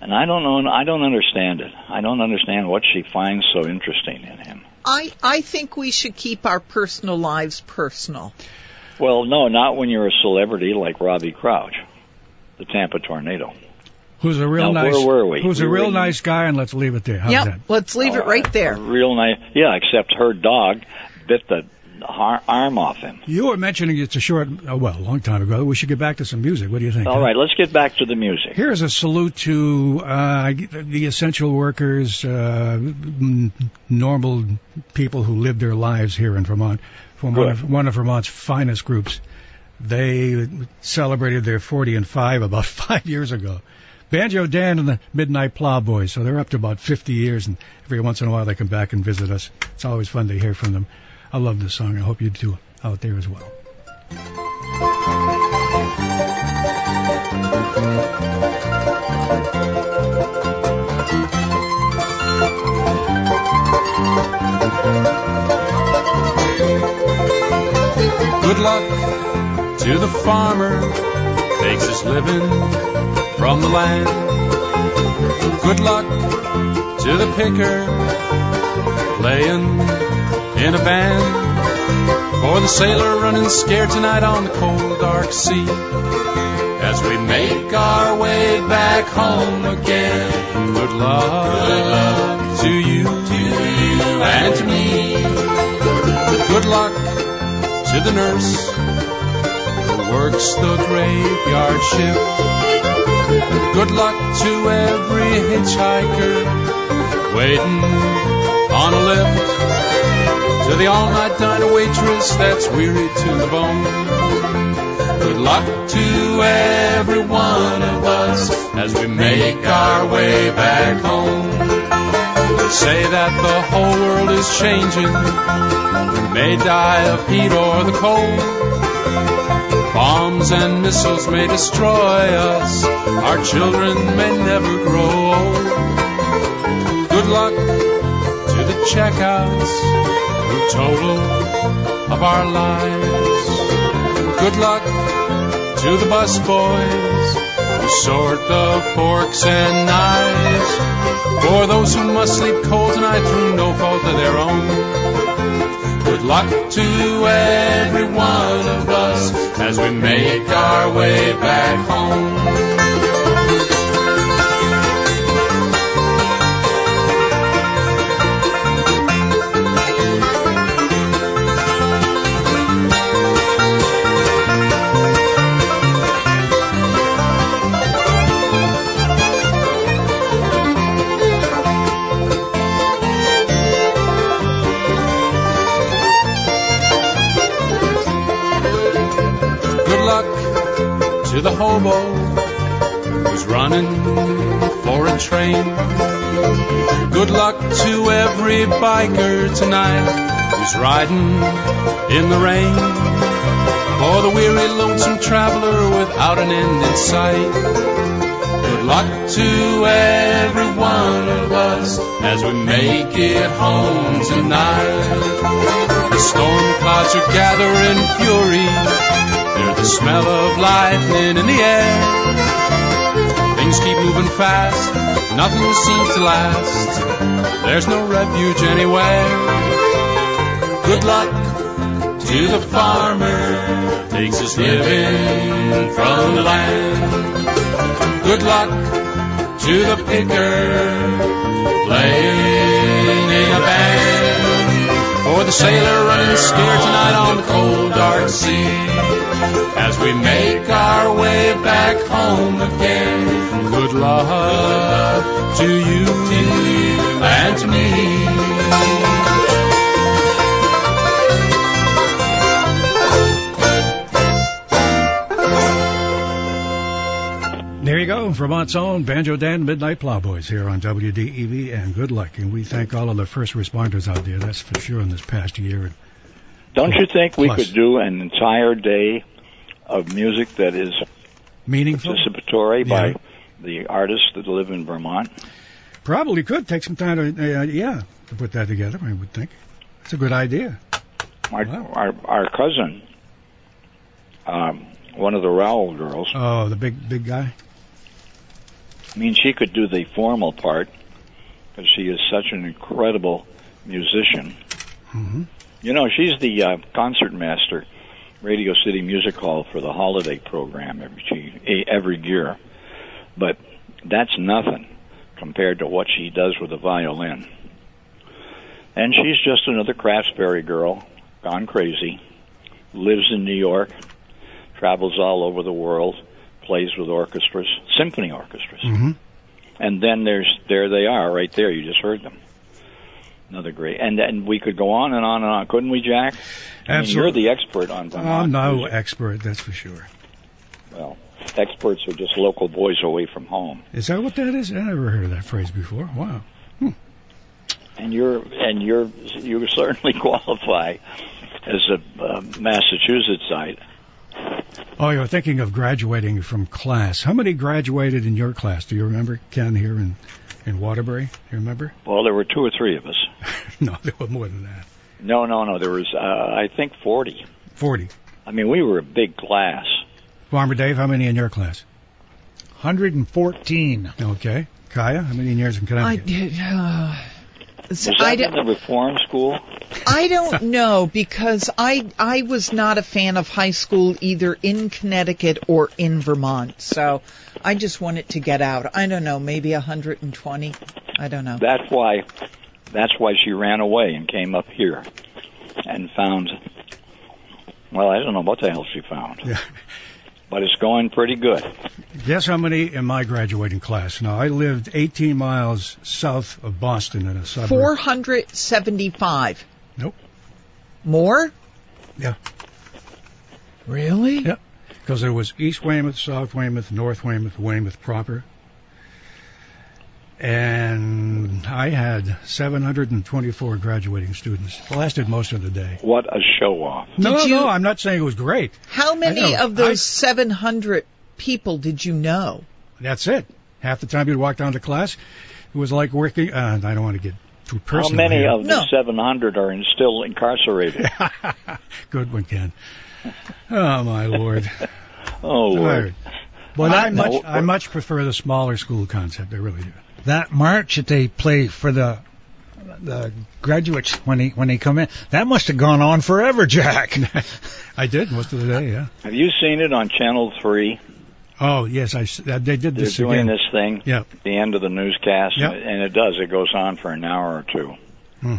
F: And I don't know. I don't understand it. I don't understand what she finds so interesting in him.
B: I I think we should keep our personal lives personal.
F: Well, no, not when you're a celebrity like Robbie Crouch, the Tampa tornado.
A: Who's a real
F: Now,
A: nice?
F: where were we?
A: Who's
F: We
A: a real
F: in-
A: nice guy, and let's leave it there. How's
B: yep,
A: that?
B: let's leave it
F: Oh,
B: right there.
F: real nice. Yeah, except her dog bit the har- arm off him.
A: You were mentioning it's a short, oh, well, a long time ago. We should get back to some music. What do you think?
F: All right, let's get back to the music.
A: Here's a salute to uh, the essential workers, uh, normal people who live their lives here in Vermont, from one of, one of Vermont's finest groups. They celebrated their 40 and 5 about five years ago. Banjo Dan and the Midnight Plowboys, so they're up to about 50 years, and every once in a while they come back and visit us. It's always fun to hear from them. I love this song. I hope you do out there as well.
G: Good luck to the farmer, takes his living from the land. Good luck to the picker, playing in a band. For the sailor running scared tonight on the cold, dark sea. As we make our way back home again, good luck, good luck to you, to you and to me. Good luck to the nurse who works the graveyard shift. Good luck to every hitchhiker waiting on a lift. To the all-night diner waitress that's weary to the bone. Good luck to every one of us as we make our way back home. They say that the whole world is changing. We may die of heat or the cold. Bombs and missiles may destroy us. Our children may never grow old. Good luck to the checkouts who total of our lives. Good luck to the bus boys who sort the forks and knives. For those who must sleep cold tonight through no fault of their own. Good luck to every one of us as we make our way back home. To the hobo who's running for a train. Good luck to every biker tonight who's riding in the rain. For the weary, lonesome traveler without an end in sight. Good luck to every one of us as we make it home tonight. The storm clouds are gathering fury. Smell of lightning in the air. Things keep moving fast, nothing seems to last. There's no refuge anywhere. Good luck to the farmer, takes his living from the land. Good luck to the picker, playing in a band. Or the sailor running scared tonight on the cold dark sea. As we make our way back home again, good luck to you and to me.
A: There you go, Vermont's own Banjo Dan Midnight Plowboys here on WDEV, and good luck. And we thank all of the first responders out there, that's for sure, in this past year.
F: Don't you think we
A: Plus.
F: could do an entire day of music that is
A: Meaningful?
F: participatory
A: Yeah.
F: by the artists that live in Vermont?
A: Probably could take some time to, uh, yeah, to put that together, I would think. It's a good idea.
F: Our our, our cousin, um, one of the Rowell girls.
A: Oh, the big, big guy?
F: I mean, she could do the formal part because she is such an incredible musician.
A: hmm
F: You know, she's the uh, concert master, Radio City Music Hall for the holiday program every every year. But that's nothing compared to what she does with the violin. And she's just another Craftsbury girl, gone crazy, lives in New York, travels all over the world, plays with orchestras, symphony orchestras.
A: hmm
F: And then there's there they are right there. You just heard them. Another great, and and we could go on and on and on, couldn't we, Jack? I mean, you're the expert on
A: I'm
F: Vermont.
A: no
F: music.
A: expert, that's for sure.
F: Well, experts are just local boys away from home,
A: Is that what that is? I never heard of that phrase before. Wow.
F: and you're and you're you certainly qualify as a uh, Massachusettsite.
A: Oh, you're thinking of graduating from class. How many graduated in your class? Do you remember, Ken, here in, in Waterbury? You remember?
F: Well, there were two or three of us.
A: no, there were more than that.
F: No, no, no. There was uh, I think forty.
A: 40.
F: I mean, we were a big class.
A: Farmer Dave, how many in your class?
C: 114.
A: Okay. Kaya, how many years in yours in
B: I,
A: Connecticut?
B: uh,
F: Was
B: I,
F: that in
B: don't,
F: the reform school?
B: I don't know because I I was not a fan of high school either in Connecticut or in Vermont. So I just wanted to get out. I don't know, maybe 120. I don't know.
F: That's why that's why she ran away and came up here and found well, I don't know what the hell she found.
A: Yeah.
F: But it's going pretty good.
A: Guess how many in my graduating class? Now, I lived 18 miles south of Boston in a suburb.
B: 475.
A: Nope.
B: More?
A: Yeah.
B: Really?
A: Yep. Because there was East Weymouth, South Weymouth, North Weymouth, Weymouth proper. And I had 724 graduating students. Lasted most of the day.
F: What a show off.
A: No,
B: Did you-
A: no, I'm not saying it was great.
B: How many
A: know.
B: of those 700 people did you know?
A: That's it. Half the time you'd walk down to class, it was like working. Uh, I don't want to get too personal.
F: How many
A: here.
F: of the 700 are in, still incarcerated?
A: Good one, Ken. Oh my lord.
F: Oh, Lord.
A: right. But I
F: No,
A: much,
F: what-
A: I much prefer the smaller school concept. I really do.
C: That march that they play for the the graduates when they when they come in. That must have gone on forever, Jack.
A: I did most of the day. Yeah.
F: Have you seen it on Channel Three?
A: Oh yes, I uh, they did
F: They're
A: this
F: doing
A: again.
F: this thing.
A: Yeah.
F: The end of the newscast,
A: Yep.
F: and it does. It goes on for an hour or two.
A: Hmm.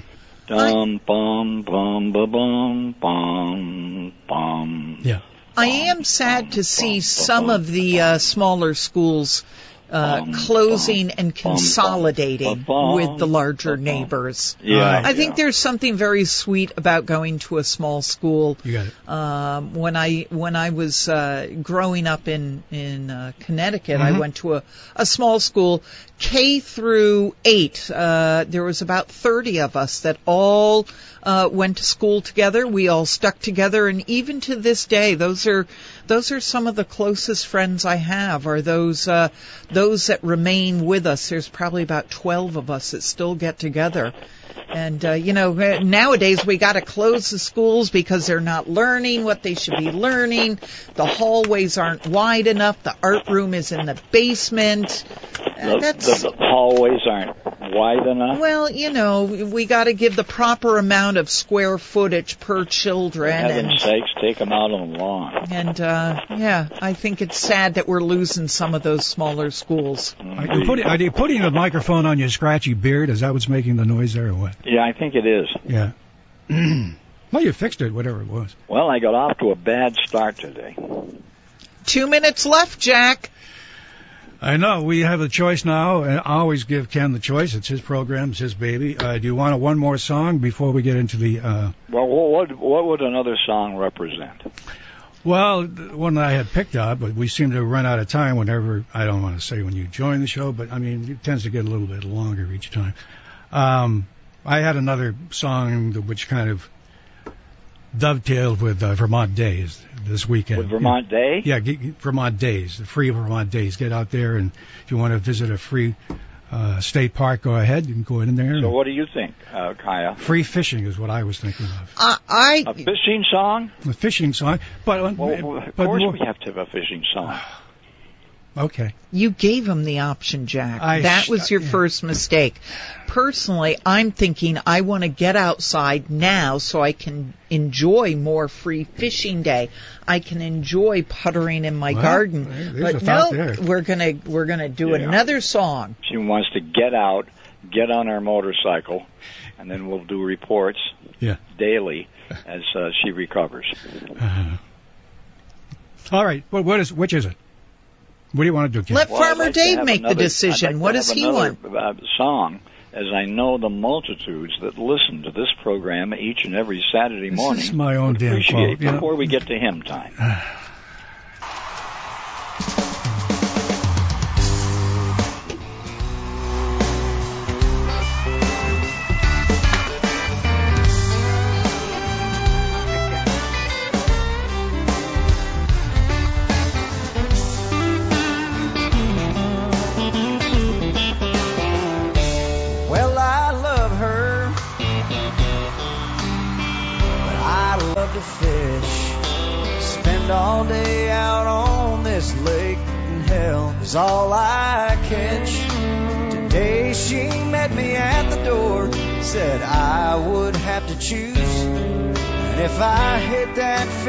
F: Dum bum bum ba bum bum bum.
A: Yeah.
B: I am sad to see some of the uh, smaller schools uh, closing and consolidating with the larger neighbors.
F: Yeah.
B: I think there's something very sweet about going to a small school.
A: You got it.
B: Um, when I when I was uh, growing up in in uh, Connecticut, I
A: Mhm.
B: went to a, a small school, K through eight. Uh, there was about thirty of us that all uh, went to school together. We all stuck together, and even to this day, those are those are some of the closest friends I have. Are those uh, those that remain with us? There's probably about twelve of us that still get together. And uh, you know, uh, nowadays we got to close the schools because they're not learning what they should be learning. The hallways aren't wide enough. The art room is in the basement.
F: The, the, the hallways aren't wide enough.
B: well, you know, we got to give the proper amount of square footage per
F: For
B: children,
F: heaven's
B: and
F: sakes, take them out on the lawn.
B: and uh, yeah, I think it's sad that we're losing some of those smaller schools.
A: Are you, putting, are you putting the microphone on your scratchy beard? Is that what's making the noise there, or what?
F: Yeah, I think it is.
A: Yeah. well, you fixed it, whatever it was.
F: Well, I got off to a bad start today.
B: Two minutes left, Jack.
A: I know we have a choice now, and I always give Ken the choice. It's his program, it's his baby. Uh, do you want a one more song before we get into the? Uh,
F: Well, what what would another song represent?
A: well, one that I had picked up, but we seem to run out of time whenever. I don't want to say when you join the show, but I mean it tends to get a little bit longer each time. Um, I had another song which kind of dovetailed with uh, Vermont Days this weekend.
F: With Vermont Day?
A: Yeah, get, get Vermont Days, the free Vermont Days. Get out there, and if you want to visit a free uh, state park, go ahead. You can go in there.
F: So what do you think, uh, Kaya?
A: Free fishing is what I was thinking of.
B: I, I
F: A fishing song?
A: A fishing song, but uh,
F: Well, of course
A: more-
F: we have to have a fishing song.
A: Okay.
B: You gave him the option, Jack.
A: I
B: that was your
A: yeah.
B: first mistake. Personally, I'm thinking I want to get outside now so I can enjoy more free fishing day. I can enjoy puttering in my
A: Well,
B: garden. but
A: a
B: no,
A: there.
B: we're gonna we're gonna do
F: Yeah.
B: another song.
F: She wants to get out, get on her motorcycle, and then we'll do reports
A: Yeah.
F: daily as uh, she recovers.
A: Uh, all right. Well, what is which is it? What do you want to do, Ken?
B: Let
F: Well,
B: Farmer
F: like
B: Dave
F: have
B: make the decision.
F: I'd like
B: what
F: to
B: does
F: have
B: he want?
F: Uh, song, as I know the multitudes that listen to this program each and every Saturday
A: This
F: morning
A: is my own damn
F: appreciate
A: fault. You know?
F: before we get to hymn time.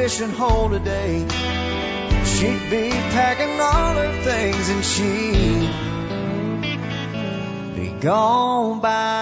K: fishing hole today, she'd be packing all her things and she'd be gone by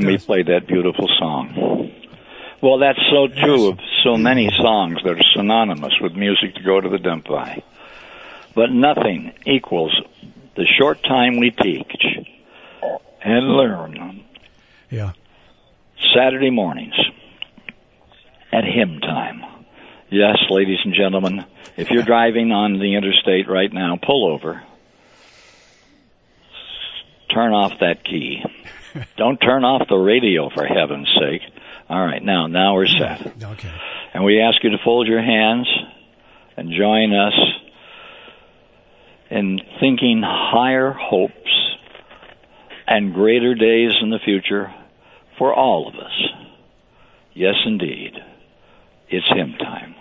F: time we played that beautiful song. Well, that's so true of so many songs that are synonymous with music to go to the dump by. But nothing equals the short time we teach and learn
A: yeah.
F: Saturday mornings at hymn time. Yes, ladies and gentlemen, if you're driving on the interstate right now, pull over. Turn off that key. Don't turn off the radio for heaven's sake. All right, now now we're set.
A: Okay.
F: And we ask you to fold your hands and join us in thinking higher hopes and greater days in the future for all of us. Yes, indeed. It's hymn time.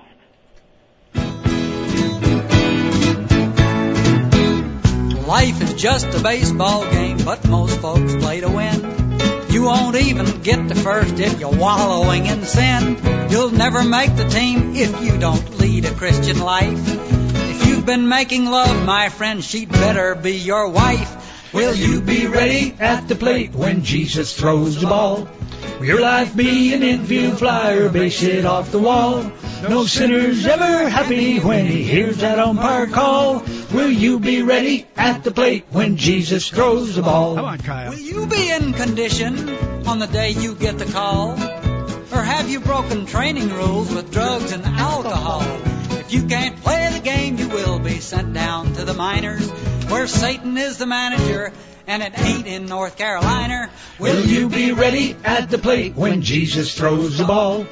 L: Life is just a baseball game, but most folks play to win. You won't even get to first if you're wallowing in sin. You'll never make the team if you don't lead a Christian life. If you've been making love, my friend, she'd better be your wife.
C: Will you be ready at the plate when Jesus throws the ball? Will your life be an infield flyer, base it off the wall? No sinner's ever happy when he hears that umpire call. Will you be ready at the plate when Jesus throws the ball?
A: Come on, Kyle.
L: Will you be in condition on the day you get the call? Or have you broken training rules with drugs and alcohol? If you can't play the game, you will be sent down to the minors, where Satan is the manager, and it ain't in North Carolina.
C: Will you be ready at the plate when Jesus throws the ball?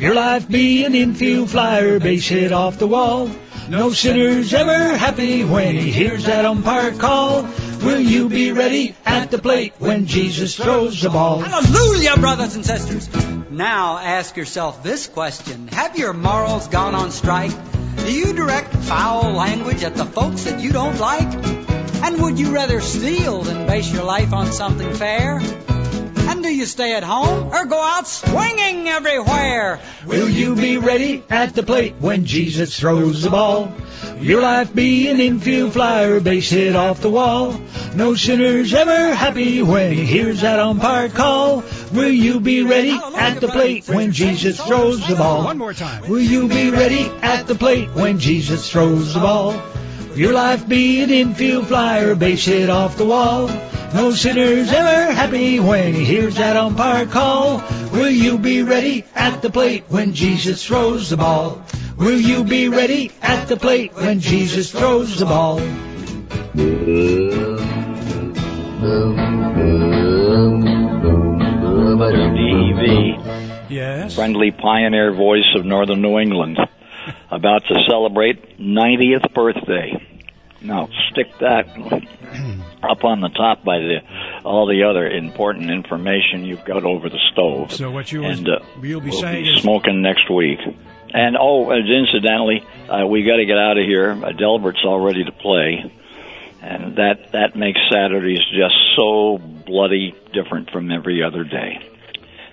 C: Your life be an infield flyer, base hit off the wall? No sinner's ever happy when he hears that umpire call. Will you be ready at the plate when Jesus throws the ball?
L: Hallelujah, brothers and sisters. Now ask yourself this question. Have your morals gone on strike? Do you direct foul language at the folks that you don't like? And would you rather steal than base your life on something fair? Do you stay at home or go out swinging everywhere?
C: Will you be ready at the plate when Jesus throws the ball? Your life be an infield flyer, base hit off the wall? No sinner's ever happy when he hears that umpire call. Will you be ready at the plate when Jesus throws the ball?
A: One more time.
C: Will you be ready at the plate when Jesus throws the ball? Your life be an infield flyer, base hit off the wall? No sinner's ever happy when he hears that umpire call. Will you be ready at the plate when Jesus throws the ball? Will you be ready at the plate when Jesus throws the ball?
A: Yes.
F: friendly pioneer voice of northern New England, about to celebrate 90th birthday. Now, stick that up on the top by the all the other important information you've got over the stove.
A: So what you
F: and uh,
A: you'll be
F: we'll
A: saying
F: be
A: is
F: smoking next week. And oh, and incidentally, uh, we got to get out of here. Uh, Delbert's all ready to play, and that that makes Saturdays just so bloody different from every other day.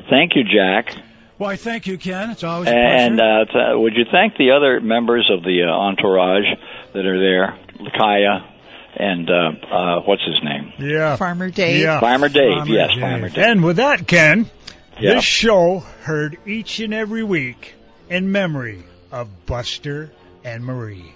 F: Thank you, Jack.
A: Why, thank you, Ken. It's always a
F: And
A: pleasure.
F: uh, t- would you thank the other members of the uh, entourage that are there, Kaya and uh, uh, what's his name,
M: Yeah.
B: Farmer Dave.
M: Yeah.
F: Farmer Dave?
A: Farmer
F: yes,
A: Dave.
F: Farmer Dave.
M: And with that, Ken,
F: Yeah.
M: this show heard each and every week in memory of Buster and Marie.